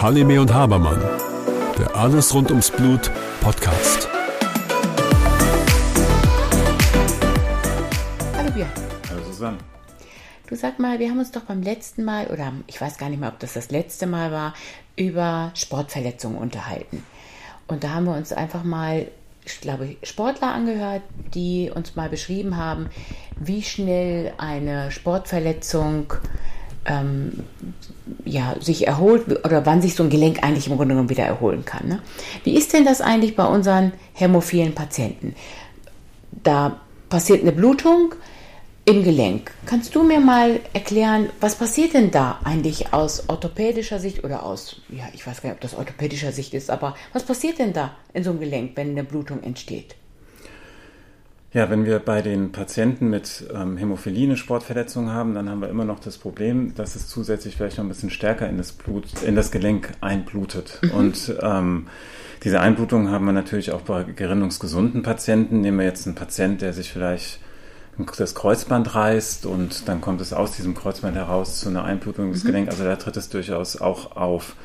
Halime und Habermann, der Alles rund ums Blut Podcast. Hallo Björn. Hallo Susanne. Du sag mal, wir haben uns doch beim letzten Mal, oder ich weiß gar nicht mehr, ob das das letzte Mal war, über Sportverletzungen unterhalten. Und da haben wir uns einfach mal, ich glaube, Sportler angehört, die uns mal beschrieben haben, wie schnell eine Sportverletzung ähm, ja, sich erholt oder wann sich so ein Gelenk eigentlich im Grunde genommen wieder erholen kann. Ne? Wie ist denn das eigentlich bei unseren hämophilen Patienten? Da passiert eine Blutung, im Gelenk. Kannst du mir mal erklären, was passiert denn da eigentlich aus orthopädischer Sicht oder aus, ja, ich weiß gar nicht, ob das orthopädischer Sicht ist, aber was passiert denn da in so einem Gelenk, wenn eine Blutung entsteht? Ja, wenn wir bei den Patienten mit ähm, Hämophilie eine Sportverletzung haben, dann haben wir immer noch das Problem, dass es zusätzlich vielleicht noch ein bisschen stärker in das Blut, in das Gelenk einblutet. Mhm. Und ähm, diese Einblutung haben wir natürlich auch bei gerinnungsgesunden Patienten. Nehmen wir jetzt einen Patienten, der sich vielleicht das Kreuzband reißt und dann kommt es aus diesem Kreuzband heraus zu einer Einblutung des mhm. Gelenks. Also da tritt es durchaus auch auf.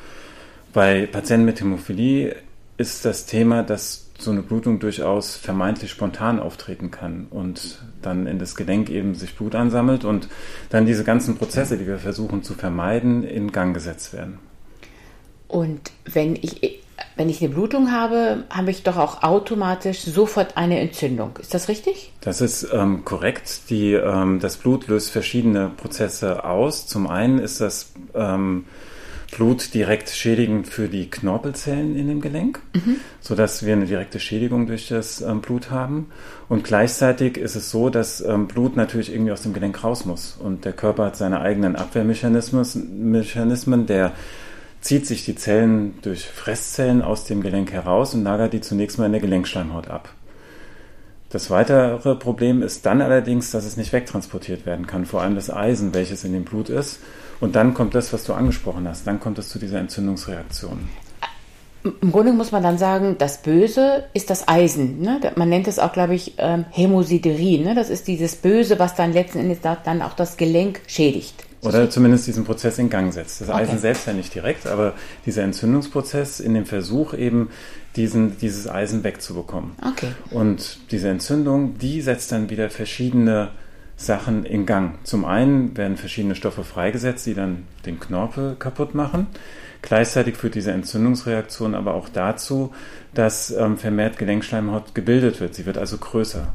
Bei Patienten mit Hämophilie ist das Thema, dass so eine Blutung durchaus vermeintlich spontan auftreten kann und dann in das Gelenk eben sich Blut ansammelt und dann diese ganzen Prozesse, die wir versuchen zu vermeiden, in Gang gesetzt werden. Und wenn ich wenn ich eine Blutung habe, habe ich doch auch automatisch sofort eine Entzündung. Ist das richtig? Das ist ähm, korrekt. Die, ähm, das Blut löst verschiedene Prozesse aus. Zum einen ist das ähm, Blut direkt schädigend für die Knorpelzellen in dem Gelenk, mhm. sodass wir eine direkte Schädigung durch das ähm, Blut haben. Und gleichzeitig ist es so, dass ähm, Blut natürlich irgendwie aus dem Gelenk raus muss. Und der Körper hat seine eigenen Abwehrmechanismen, der zieht sich die Zellen durch Fresszellen aus dem Gelenk heraus und lagert die zunächst mal in der Gelenkschleimhaut ab. Das weitere Problem ist dann allerdings, dass es nicht wegtransportiert werden kann, vor allem das Eisen, welches in dem Blut ist. Und dann kommt das, was du angesprochen hast, dann kommt es zu dieser Entzündungsreaktion. Im Grunde muss man dann sagen, das Böse ist das Eisen. Ne? Man nennt es auch, glaube ich, ähm, Hämosiderin. Ne? Das ist dieses Böse, was dann letzten Endes dann auch das Gelenk schädigt. Oder zumindest diesen Prozess in Gang setzt. Das Eisen selbst ja nicht direkt, aber dieser Entzündungsprozess in dem Versuch eben, diesen, dieses Eisen wegzubekommen. Okay. Und diese Entzündung, die setzt dann wieder verschiedene Sachen in Gang. Zum einen werden verschiedene Stoffe freigesetzt, die dann den Knorpel kaputt machen. Gleichzeitig führt diese Entzündungsreaktion aber auch dazu, dass ähm, vermehrt Gelenkschleimhaut gebildet wird. Sie wird also größer.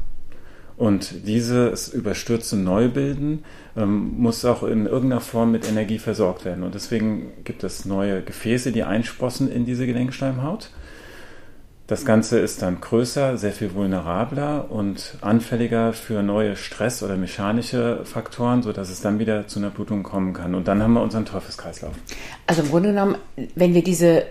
Und dieses überstürzte Neubilden ähm, muss auch in irgendeiner Form mit Energie versorgt werden. Und deswegen gibt es neue Gefäße, die einsprossen in diese Gelenkschleimhaut. Das Ganze ist dann größer, sehr viel vulnerabler und anfälliger für neue Stress- oder mechanische Faktoren, sodass es dann wieder zu einer Blutung kommen kann. Und dann haben wir unseren Teufelskreislauf. Also im Grunde genommen, wenn wir diese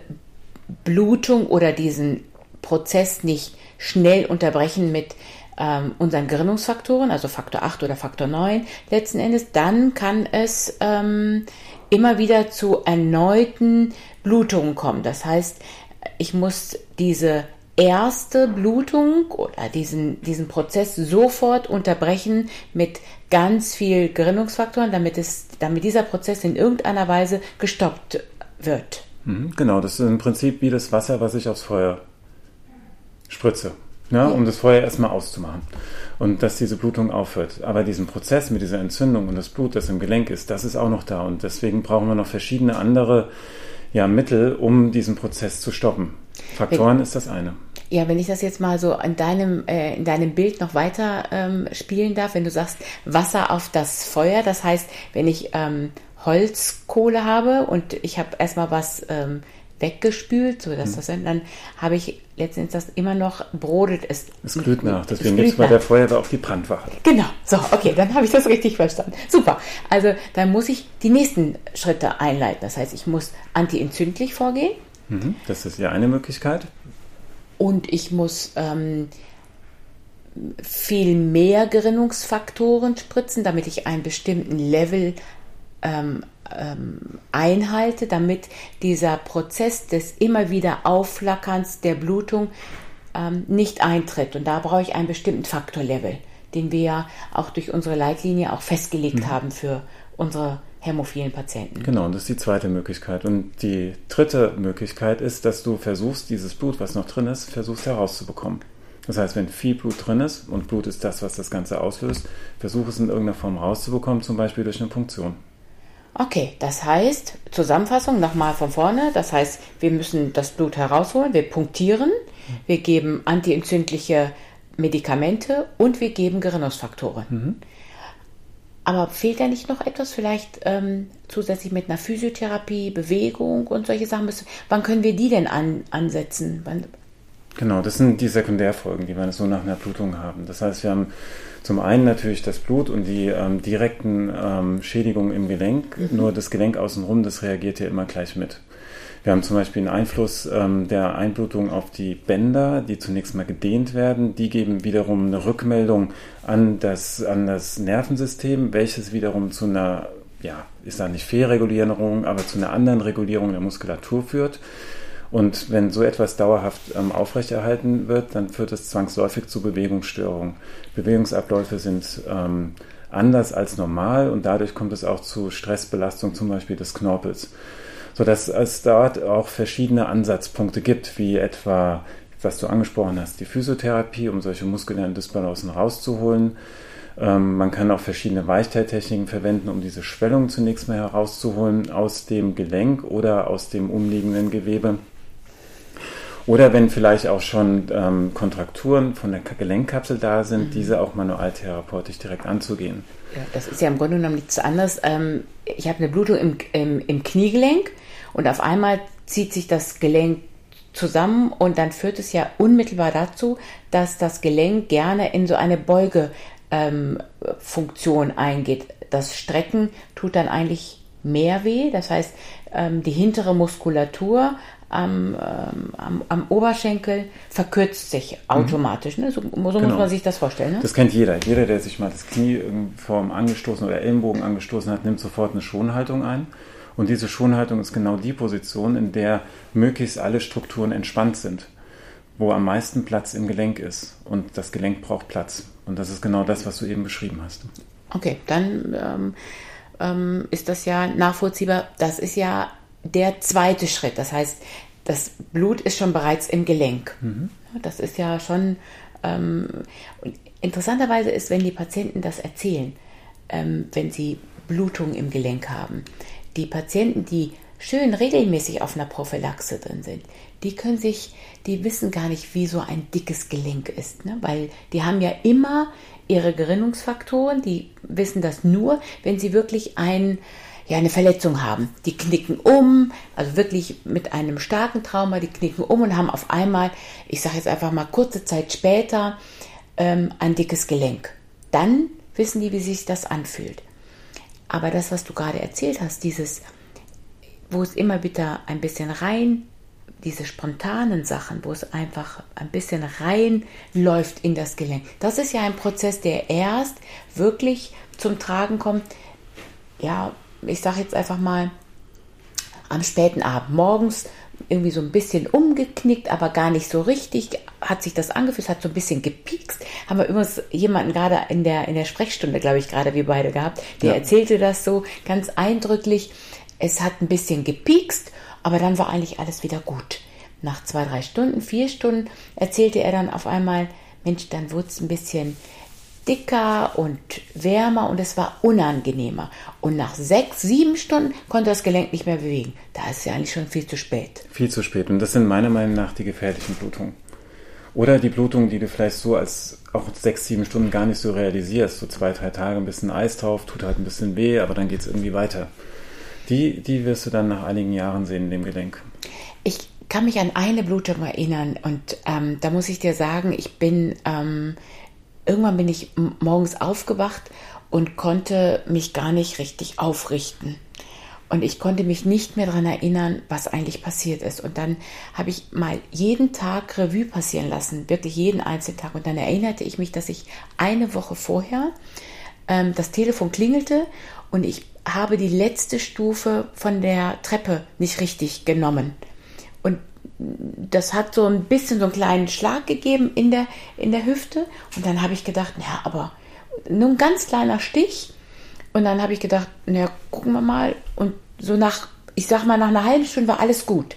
Blutung oder diesen Prozess nicht schnell unterbrechen mit ähm, unseren Gerinnungsfaktoren, also Faktor 8 oder Faktor 9 letzten Endes, dann kann es ähm, immer wieder zu erneuten Blutungen kommen. Das heißt, ich muss diese erste Blutung oder diesen, diesen Prozess sofort unterbrechen mit ganz viel Gerinnungsfaktoren, damit, es, damit dieser Prozess in irgendeiner Weise gestoppt wird. Mhm, genau, das ist im Prinzip wie das Wasser, was ich aufs Feuer spritze ja, um das Feuer erstmal auszumachen und dass diese Blutung aufhört. Aber diesen Prozess mit dieser Entzündung und das Blut, das im Gelenk ist, das ist auch noch da und deswegen brauchen wir noch verschiedene andere ja, Mittel, um diesen Prozess zu stoppen. Faktoren wenn, ist das eine. Ja, wenn ich das jetzt mal so in deinem, äh, in deinem Bild noch weiter ähm, spielen darf, wenn du sagst Wasser auf das Feuer, das heißt, wenn ich ähm, Holzkohle habe und ich habe erstmal was ähm, weggespült, so dass hm. das dann habe ich letztendlich das immer noch brodet es. Es glüht nach, deswegen gibt es bei der Feuerwehr auch die Brandwache. Genau, so, okay, dann habe ich das richtig verstanden. Super. Also dann muss ich die nächsten Schritte einleiten. Das heißt, ich muss antientzündlich vorgehen. Mhm, das ist ja eine Möglichkeit. Und ich muss ähm, viel mehr Gerinnungsfaktoren spritzen, damit ich einen bestimmten Level ähm, ähm, einhalte, damit dieser Prozess des immer wieder Aufflackerns der Blutung ähm, nicht eintritt. Und da brauche ich einen bestimmten Faktorlevel. den wir ja auch durch unsere Leitlinie auch festgelegt Mhm. haben für unsere hämophilen Patienten. Genau, und das ist die zweite Möglichkeit. Und die dritte Möglichkeit ist, dass du versuchst, dieses Blut, was noch drin ist, versuchst herauszubekommen. Das heißt, wenn viel Blut drin ist, und Blut ist das, was das Ganze auslöst, versuch es in irgendeiner Form rauszubekommen, zum Beispiel durch eine Punktion. Okay, das heißt, Zusammenfassung nochmal von vorne, das heißt, wir müssen das Blut herausholen, wir punktieren, wir geben antientzündliche Medikamente und wir geben Gerinnungsfaktoren. Aber fehlt da nicht noch etwas, vielleicht ähm, zusätzlich mit einer Physiotherapie, Bewegung und solche Sachen? Wann können wir die denn an, ansetzen? Wann, Genau, das sind die Sekundärfolgen, die wir so nach einer Blutung haben. Das heißt, wir haben zum einen natürlich das Blut und die ähm, direkten ähm, Schädigungen im Gelenk. Nur das Gelenk außenrum, das reagiert ja immer gleich mit. Wir haben zum Beispiel einen Einfluss ähm, der Einblutung auf die Bänder, die zunächst mal gedehnt werden. Die geben wiederum eine Rückmeldung an das, an das Nervensystem, welches wiederum zu einer, ja, ist da nicht Fehlregulierung, aber zu einer anderen Regulierung der Muskulatur führt. Und wenn so etwas dauerhaft ähm, aufrechterhalten wird, dann führt es zwangsläufig zu Bewegungsstörungen. Bewegungsabläufe sind ähm, anders als normal und dadurch kommt es auch zu Stressbelastung zum Beispiel des Knorpels. Sodass es dort auch verschiedene Ansatzpunkte gibt, wie etwa, was du angesprochen hast, die Physiotherapie, um solche muskulären Dysbalancen rauszuholen. Ähm, man kann auch verschiedene Weichteiltechniken verwenden, um diese Schwellung zunächst mal herauszuholen aus dem Gelenk oder aus dem umliegenden Gewebe. Oder wenn vielleicht auch schon ähm, Kontrakturen von der Gelenkkapsel da sind, diese auch manualtherapeutisch direkt anzugehen. Ja, das ist ja im Grunde genommen nichts anderes. Ähm, ich habe eine Blutung im, im, im Kniegelenk und auf einmal zieht sich das Gelenk zusammen und dann führt es ja unmittelbar dazu, dass das Gelenk gerne in so eine Beugefunktion ähm, eingeht. Das Strecken tut dann eigentlich mehr weh. Das heißt, ähm, die hintere Muskulatur am, ähm, am, am Oberschenkel verkürzt sich automatisch. Ne? So, so muss Genau. man sich das vorstellen. Ne? Das kennt jeder. Jeder, der sich mal das Knie irgendwo angestoßen oder Ellenbogen angestoßen hat, nimmt sofort eine Schonhaltung ein. Und diese Schonhaltung ist genau die Position, in der möglichst alle Strukturen entspannt sind, wo am meisten Platz im Gelenk ist. Und das Gelenk braucht Platz. Und das ist genau das, was du eben beschrieben hast. Okay, dann ähm, ähm, ist das ja nachvollziehbar. Das ist ja der zweite Schritt. Das heißt, das Blut ist schon bereits im Gelenk. Ja, Das ist ja schon. Ähm, interessanterweise ist, wenn die Patienten das erzählen, ähm, wenn sie Blutung im Gelenk haben, die Patienten, die schön regelmäßig auf einer Prophylaxe drin sind, die können sich, die wissen gar nicht, wie so ein dickes Gelenk ist, ne? weil die haben ja immer ihre Gerinnungsfaktoren, die wissen das nur, wenn sie wirklich ein, ja, eine Verletzung haben. Die knicken um, also wirklich mit einem starken Trauma, die knicken um und haben auf einmal, ich sage jetzt einfach mal kurze Zeit später, ähm, ein dickes Gelenk. Dann wissen die, wie sich das anfühlt. Aber das, was du gerade erzählt hast, dieses, wo es immer wieder ein bisschen rein, diese spontanen Sachen, wo es einfach ein bisschen rein läuft in das Gelenk, das ist ja ein Prozess, der erst wirklich zum Tragen kommt, ja, ich sage jetzt einfach mal, am späten Abend, morgens irgendwie so ein bisschen umgeknickt, aber gar nicht so richtig, hat sich das angefühlt, hat so ein bisschen gepiekst. Haben wir übrigens jemanden gerade in der, in der Sprechstunde, glaube ich, gerade wir beide gehabt, der Ja. erzählte das so ganz eindrücklich. Es hat ein bisschen gepiekst, aber dann war eigentlich alles wieder gut. Nach zwei, drei Stunden, vier Stunden erzählte er dann auf einmal, Mensch, dann wurde es ein bisschen dicker und wärmer und es war unangenehmer. Und nach sechs, sieben Stunden konnte das Gelenk nicht mehr bewegen. Da ist es ja eigentlich schon viel zu spät. Viel zu spät. Und das sind meiner Meinung nach die gefährlichen Blutungen. Oder die Blutungen, die du vielleicht so als auch sechs, sieben Stunden gar nicht so realisierst. So zwei, drei Tage ein bisschen Eis drauf, tut halt ein bisschen weh, aber dann geht es irgendwie weiter. Die, die wirst du dann nach einigen Jahren sehen in dem Gelenk. Ich kann mich an eine Blutung erinnern und ähm, da muss ich dir sagen, ich bin ähm, irgendwann bin ich morgens aufgewacht und konnte mich gar nicht richtig aufrichten. Und ich konnte mich nicht mehr daran erinnern, was eigentlich passiert ist. Und dann habe ich mal jeden Tag Revue passieren lassen, wirklich jeden einzelnen Tag. Und dann erinnerte ich mich, dass ich eine Woche vorher ähm, das Telefon klingelte und ich habe die letzte Stufe von der Treppe nicht richtig genommen. Und das hat so ein bisschen so einen kleinen Schlag gegeben in der, in der Hüfte. Und dann habe ich gedacht, ja, aber nur ein ganz kleiner Stich. Und dann habe ich gedacht, naja, gucken wir mal. Und so nach, ich sag mal, nach einer halben Stunde war alles gut.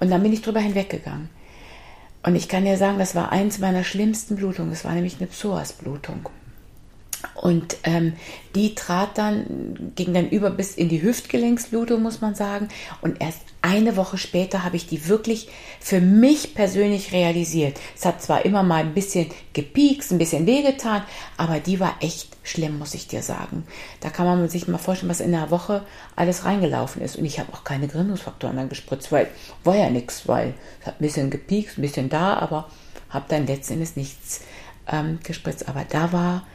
Und dann bin ich drüber hinweggegangen. Und ich kann dir sagen, das war eins meiner schlimmsten Blutungen. Das war nämlich eine Psoas-Blutung. Und ähm, die trat dann, ging dann über bis in die Hüftgelenksblutung, muss man sagen. Und erst eine Woche später habe ich die wirklich für mich persönlich realisiert. Es hat zwar immer mal ein bisschen gepiekst, ein bisschen wehgetan, aber die war echt schlimm, muss ich dir sagen. Da kann man sich mal vorstellen, was in einer Woche alles reingelaufen ist. Und ich habe auch keine Gründungsfaktoren dann gespritzt, weil war ja nichts, weil es hat ein bisschen gepiekst, ein bisschen da, aber habe dann letzten Endes nichts ähm, gespritzt. Aber da war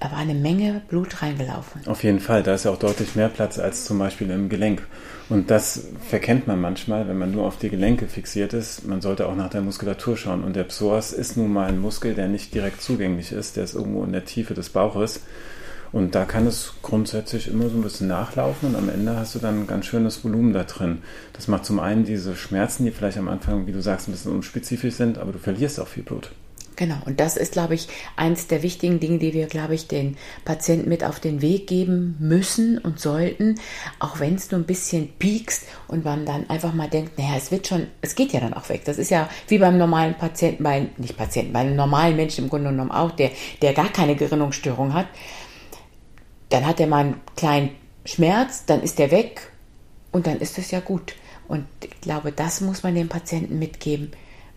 da war eine Menge Blut reingelaufen. Auf jeden Fall, da ist ja auch deutlich mehr Platz als zum Beispiel im Gelenk. Und das verkennt man manchmal, wenn man nur auf die Gelenke fixiert ist. Man sollte auch nach der Muskulatur schauen. Und der Psoas ist nun mal ein Muskel, der nicht direkt zugänglich ist. Der ist irgendwo in der Tiefe des Bauches. Und da kann es grundsätzlich immer so ein bisschen nachlaufen und am Ende hast du dann ein ganz schönes Volumen da drin. Das macht zum einen diese Schmerzen, die vielleicht am Anfang, wie du sagst, ein bisschen unspezifisch sind, aber du verlierst auch viel Blut. Genau, und das ist, glaube ich, eins der wichtigen Dinge, die wir, glaube ich, den Patienten mit auf den Weg geben müssen und sollten, auch wenn es nur ein bisschen piekst und man dann einfach mal denkt, naja, es wird schon, es geht ja dann auch weg. Das ist ja wie beim normalen Patienten, bei, nicht Patienten, bei einem normalen Menschen im Grunde genommen auch, der, der gar keine Gerinnungsstörung hat. Dann hat er mal einen kleinen Schmerz, dann ist der weg und dann ist es ja gut. Und ich glaube, das muss man dem Patienten mitgeben.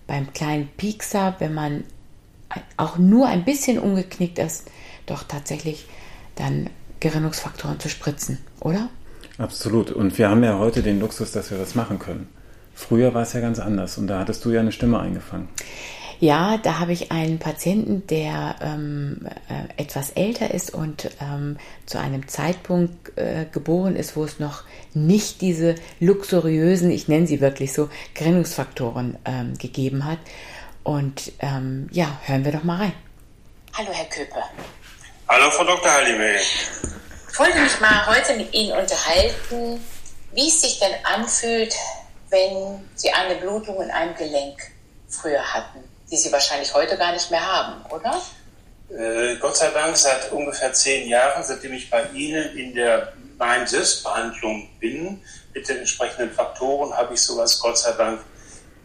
Beim kleinen Piekser, wenn man auch nur ein bisschen umgeknickt ist, doch tatsächlich dann Gerinnungsfaktoren zu spritzen, oder? Absolut. Und wir haben ja heute den Luxus, dass wir das machen können. Früher war es ja ganz anders und da hattest du ja eine Stimme eingefangen. Ja, da habe ich einen Patienten, der ähm, äh, etwas älter ist und ähm, zu einem Zeitpunkt äh, geboren ist, wo es noch nicht diese luxuriösen, ich nenne sie wirklich so, Gerinnungsfaktoren ähm, gegeben hat. Und ähm, ja, hören wir doch mal rein. Hallo, Herr Köper. Hallo, Frau Dr. Halime. Ich wollte mich mal heute mit Ihnen unterhalten, wie es sich denn anfühlt, wenn Sie eine Blutung in einem Gelenk früher hatten, die Sie wahrscheinlich heute gar nicht mehr haben, oder? Äh, Gott sei Dank seit ungefähr zehn Jahren, seitdem ich bei Ihnen in der Bein-Selbstbehandlung bin, mit den entsprechenden Faktoren, habe ich sowas Gott sei Dank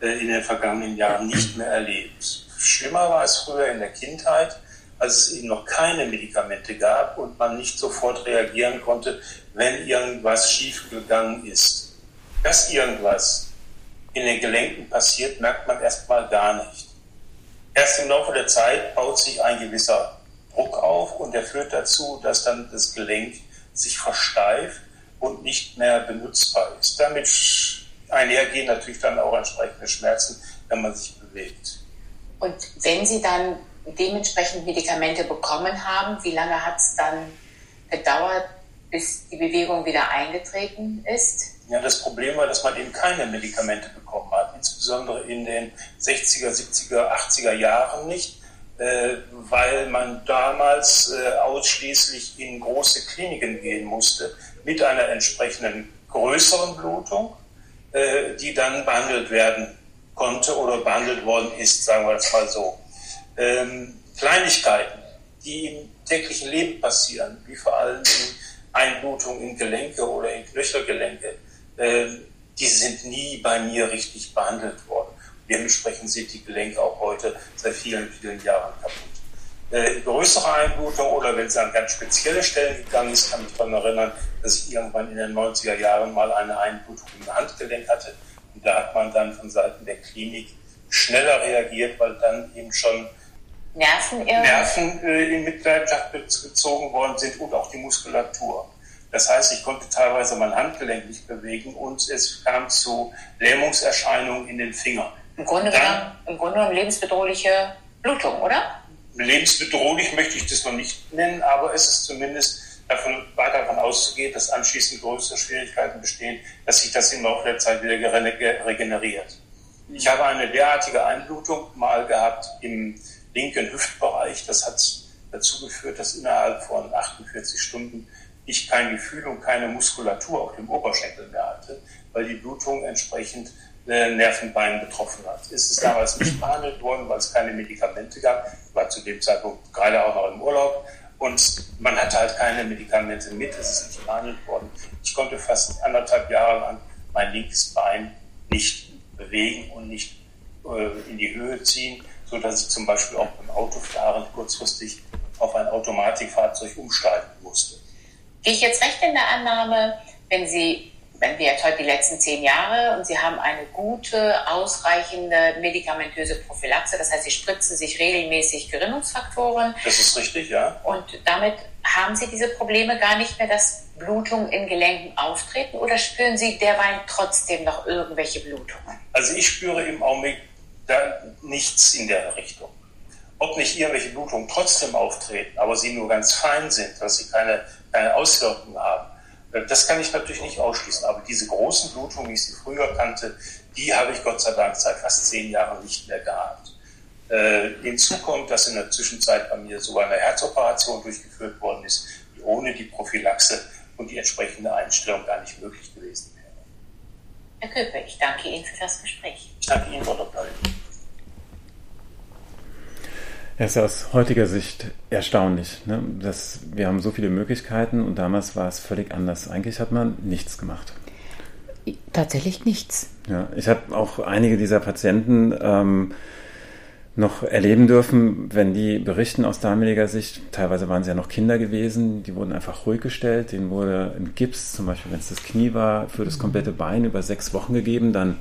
in den vergangenen Jahren nicht mehr erlebt. Schlimmer war es früher in der Kindheit, als es eben noch keine Medikamente gab und man nicht sofort reagieren konnte, wenn irgendwas schiefgegangen ist. Dass irgendwas in den Gelenken passiert, merkt man erstmal gar nicht. Erst im Laufe der Zeit baut sich ein gewisser Druck auf und der führt dazu, dass dann das Gelenk sich versteift und nicht mehr benutzbar ist. Damit einhergehen natürlich dann auch entsprechende Schmerzen, wenn man sich bewegt. Und wenn Sie dann dementsprechend Medikamente bekommen haben, wie lange hat es dann gedauert, bis die Bewegung wieder eingetreten ist? Ja, das Problem war, dass man eben keine Medikamente bekommen hat, insbesondere in den 60er, 70er, 80er Jahren nicht, äh, weil man damals äh, ausschließlich in große Kliniken gehen musste mit einer entsprechenden größeren Blutung äh, die dann behandelt werden konnte oder behandelt worden ist, sagen wir es mal so. Ähm, Kleinigkeiten, die im täglichen Leben passieren, wie vor allem Einblutung in Gelenke oder in Knöchelgelenke, äh, die sind nie bei mir richtig behandelt worden. Dementsprechend sind die Gelenke auch heute seit vielen, vielen Jahren kaputt. Äh, größere Einblutung oder wenn es an ganz spezielle Stellen gegangen ist, kann mich daran erinnern, dass ich irgendwann in den 90er Jahren mal eine Einblutung im Handgelenk hatte. Und da hat man dann von Seiten der Klinik schneller reagiert, weil dann eben schon Nerven, Nerven äh, in Mitleidenschaft gezogen worden sind und auch die Muskulatur. Das heißt, ich konnte teilweise mein Handgelenk nicht bewegen und es kam zu Lähmungserscheinungen in den Fingern. Im Grunde, dann, genommen, im Grunde genommen lebensbedrohliche Blutung, oder? Lebensbedrohlich möchte ich das noch nicht nennen, aber es ist zumindest davon, weiter davon auszugehen, dass anschließend größere Schwierigkeiten bestehen, dass sich das im Laufe der Zeit wieder regeneriert. Ich habe eine derartige Einblutung mal gehabt im linken Hüftbereich. Das hat dazu geführt, dass innerhalb von 48 Stunden ich kein Gefühl und keine Muskulatur auf dem Oberschenkel mehr hatte, weil die Blutung entsprechend Nervenbein betroffen hat. Ist es damals nicht behandelt worden, weil es keine Medikamente gab, war zu dem Zeitpunkt gerade auch noch im Urlaub Und man hatte halt keine Medikamente mit, es ist nicht behandelt worden. Ich konnte fast anderthalb Jahre lang mein linkes Bein nicht bewegen und nicht äh, in die Höhe ziehen, sodass ich zum Beispiel auch beim Autofahren kurzfristig auf ein Automatikfahrzeug umsteigen musste. Gehe ich jetzt recht in der Annahme, wenn Sie wenn wir jetzt heute die letzten zehn Jahre und Sie haben eine gute, ausreichende medikamentöse Prophylaxe, das heißt, Sie spritzen sich regelmäßig Gerinnungsfaktoren. Das ist richtig, ja. Und damit haben Sie diese Probleme gar nicht mehr, dass Blutungen in Gelenken auftreten oder spüren Sie derweil trotzdem noch irgendwelche Blutungen? Also ich spüre im Augenblick da nichts in der Richtung. Ob nicht irgendwelche Blutungen trotzdem auftreten, aber sie nur ganz fein sind, dass sie keine, keine Auswirkungen haben das kann ich natürlich nicht ausschließen, aber diese großen Blutungen, wie ich sie früher kannte, die habe ich Gott sei Dank seit fast zehn Jahren nicht mehr gehabt. Äh, hinzu kommt, dass in der Zwischenzeit bei mir sogar eine Herzoperation durchgeführt worden ist, die ohne die Prophylaxe und die entsprechende Einstellung gar nicht möglich gewesen wäre. Herr Köpe, ich danke Ihnen für das Gespräch. Ich danke Ihnen, Frau Dr. Es ist aus heutiger Sicht erstaunlich. Ne? Dass wir haben so viele Möglichkeiten und damals war es völlig anders. Eigentlich hat man nichts gemacht. Tatsächlich nichts. Ja, ich habe auch einige dieser Patienten ähm, noch erleben dürfen, wenn die berichten aus damaliger Sicht. Teilweise waren sie ja noch Kinder gewesen, die wurden einfach ruhig gestellt. Denen wurde ein Gips, zum Beispiel wenn es das Knie war, für das komplette Bein über sechs Wochen gegeben. Dann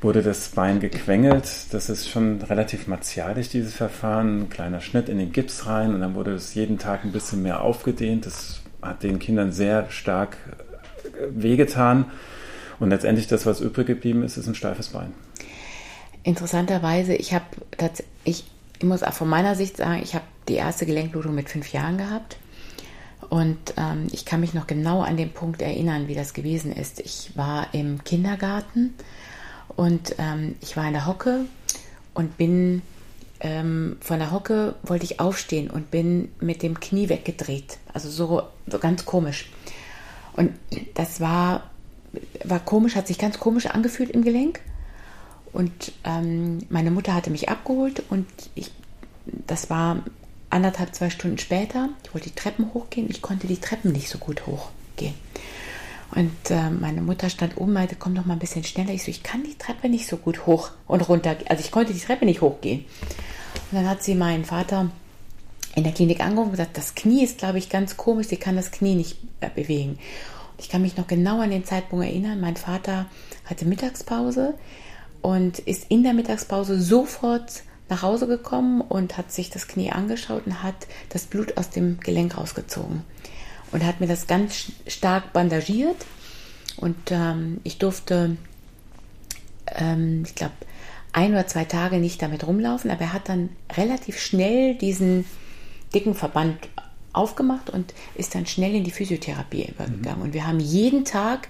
wurde das Bein gequengelt. Das ist schon relativ martialisch, dieses Verfahren. Ein kleiner Schnitt in den Gips rein und dann wurde es jeden Tag ein bisschen mehr aufgedehnt. Das hat den Kindern sehr stark äh, wehgetan. Und letztendlich das, was übrig geblieben ist, ist ein steifes Bein. Interessanterweise, ich habe ich, ich muss auch von meiner Sicht sagen, ich habe die erste Gelenkblutung mit fünf Jahren gehabt. Und ähm, ich kann mich noch genau an den Punkt erinnern, wie das gewesen ist. Ich war im Kindergarten und ähm, ich war in der Hocke und bin ähm, von der Hocke, wollte ich aufstehen und bin mit dem Knie weggedreht. Also so, so ganz komisch. Und das war, war komisch, hat sich ganz komisch angefühlt im Gelenk. Und ähm, meine Mutter hatte mich abgeholt und ich, das war anderthalb, zwei Stunden später. Ich wollte die Treppen hochgehen. Ich konnte die Treppen nicht so gut hochgehen. Und äh, meine Mutter stand oben meinte, komm doch mal ein bisschen schneller. Ich so, ich kann die Treppe nicht so gut hoch und runter. Also ich konnte die Treppe nicht hochgehen. Und dann hat sie meinen Vater in der Klinik angerufen und gesagt, das Knie ist, glaube ich, ganz komisch. Sie kann das Knie nicht äh, bewegen. Und ich kann mich noch genau an den Zeitpunkt erinnern. Mein Vater hatte Mittagspause und ist in der Mittagspause sofort nach Hause gekommen und hat sich das Knie angeschaut und hat das Blut aus dem Gelenk rausgezogen und hat mir das ganz stark bandagiert. Und ähm, ich durfte, ähm, ich glaube, ein oder zwei Tage nicht damit rumlaufen, aber er hat dann relativ schnell diesen dicken Verband aufgemacht und ist dann schnell in die Physiotherapie übergegangen. Mhm. Und wir haben jeden Tag,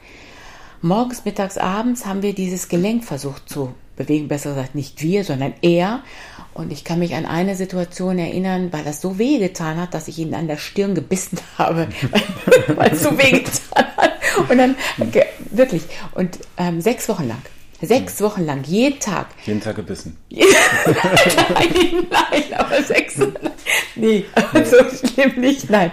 morgens, mittags, abends, haben wir dieses Gelenk versucht zu bewegen. Besser gesagt, nicht wir, sondern er. Und ich kann mich an eine Situation erinnern, weil das so weh getan hat, dass ich ihn an der Stirn gebissen habe, weil es so weh getan hat. Und dann, okay, wirklich, und ähm, sechs Wochen lang. Sechs Wochen lang, jeden Tag. Jeden Tag gebissen. nein, nein, aber sechs. Nee, so schlimm nicht, nein.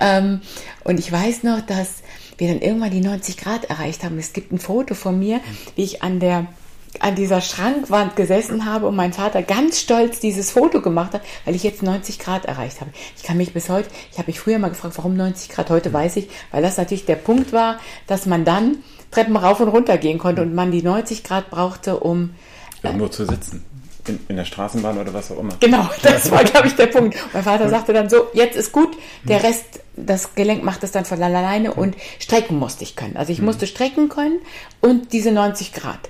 Ähm, und ich weiß noch, dass wir dann irgendwann die 90 Grad erreicht haben. Es gibt ein Foto von mir, wie ich an der an dieser Schrankwand gesessen habe und mein Vater ganz stolz dieses Foto gemacht hat, weil ich jetzt 90 Grad erreicht habe. Ich kann mich bis heute, ich habe mich früher mal gefragt, warum 90 Grad, heute weiß ich, weil das natürlich der Punkt war, dass man dann Treppen rauf und runter gehen konnte und man die 90 Grad brauchte, um irgendwo äh, zu sitzen. In, in, der Straßenbahn oder was auch immer. Genau, das war, glaube ich, der Punkt. mein Vater sagte dann so, jetzt ist gut, der Rest das Gelenk macht es dann von alleine und strecken musste ich können. Also ich mhm. musste strecken können und diese 90 Grad.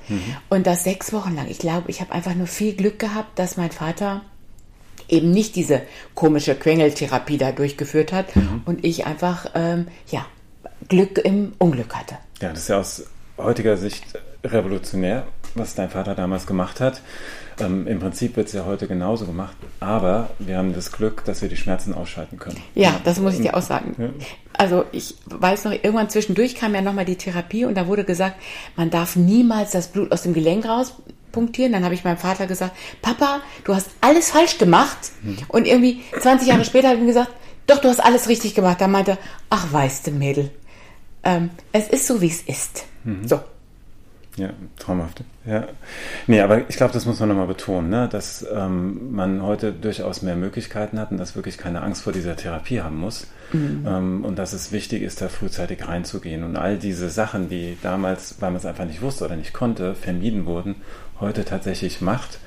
Und das sechs Wochen lang. Ich glaube, ich habe einfach nur viel Glück gehabt, dass mein Vater eben nicht diese komische Quengeltherapie da durchgeführt hat mhm. und ich einfach, ähm, ja, Glück im Unglück hatte. Ja, das ist ja aus heutiger Sicht revolutionär, was dein Vater damals gemacht hat. Ähm, Im Prinzip wird es ja heute genauso gemacht, aber wir haben das Glück, dass wir die Schmerzen ausschalten können. Ja, das muss ich dir auch sagen. Ja. Also ich weiß noch, irgendwann zwischendurch kam ja nochmal die Therapie und da wurde gesagt, man darf niemals das Blut aus dem Gelenk rauspunktieren. Dann habe ich meinem Vater gesagt, Papa, du hast alles falsch gemacht. Mhm. Und irgendwie 20 Jahre später habe ich ihm gesagt, doch, du hast alles richtig gemacht. Da meinte, ach, weißt du, Mädel, ähm, es ist so, wie es ist. Mhm. So. Ja, traumhaft. Ja. Nee, aber ich glaube, das muss man nochmal betonen, ne? dass ähm, man heute durchaus mehr Möglichkeiten hat und dass wirklich keine Angst vor dieser Therapie haben muss. Mhm. Ähm, und dass es wichtig ist, da frühzeitig reinzugehen. Und all diese Sachen, die damals, weil man es einfach nicht wusste oder nicht konnte, vermieden wurden, heute tatsächlich macht,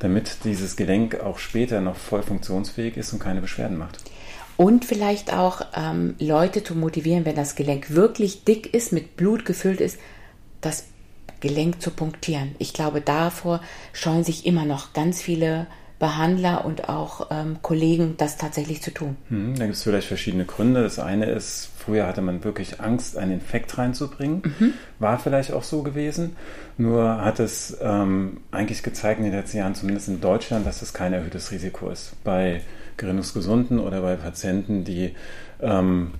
damit dieses Gelenk auch später noch voll funktionsfähig ist und keine Beschwerden macht. Und vielleicht auch ähm, Leute zu motivieren, wenn das Gelenk wirklich dick ist, mit Blut gefüllt ist, das Gelenk zu punktieren. Ich glaube, davor scheuen sich immer noch ganz viele Behandler und auch ähm, Kollegen, das tatsächlich zu tun. Hm, da gibt es vielleicht verschiedene Gründe. Das eine ist, früher hatte man wirklich Angst, einen Infekt reinzubringen. Mhm. War vielleicht auch so gewesen. Nur hat es ähm, eigentlich gezeigt in den letzten Jahren, zumindest in Deutschland, dass es kein erhöhtes Risiko ist. Bei Gerinnungsgesunden oder bei Patienten, die ähm,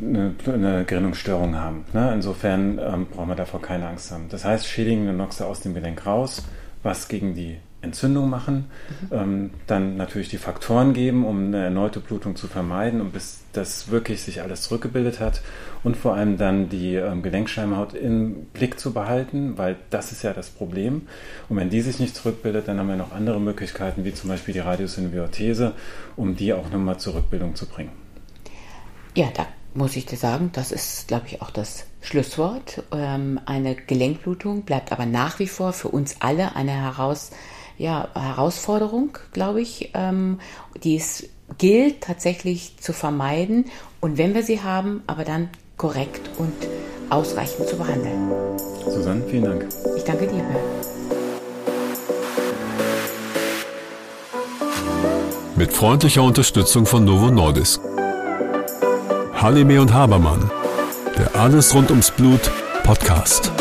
eine, eine Gerinnungsstörung haben. Ne? Insofern ähm, brauchen wir davor keine Angst haben. Das heißt, schädigende Noxe aus dem Gelenk raus, was gegen die Entzündung machen, mhm. ähm, dann natürlich die Faktoren geben, um eine erneute Blutung zu vermeiden und bis das wirklich sich alles zurückgebildet hat und vor allem dann die ähm, Gelenkschleimhaut im Blick zu behalten, weil das ist ja das Problem. Und wenn die sich nicht zurückbildet, dann haben wir noch andere Möglichkeiten, wie zum Beispiel die Radiosynbiotese, um die auch nochmal zur Rückbildung zu bringen. Ja, da muss ich dir sagen, das ist, glaube ich, auch das Schlusswort. Ähm, eine Gelenkblutung bleibt aber nach wie vor für uns alle eine Heraus ja, Herausforderung, glaube ich, ähm, die es gilt tatsächlich zu vermeiden und wenn wir sie haben, aber dann korrekt und ausreichend zu behandeln. Susanne, vielen Dank. Ich danke dir. Mit freundlicher Unterstützung von Novo Nordisk. Halime und Habermann, der Alles rund ums Blut Podcast.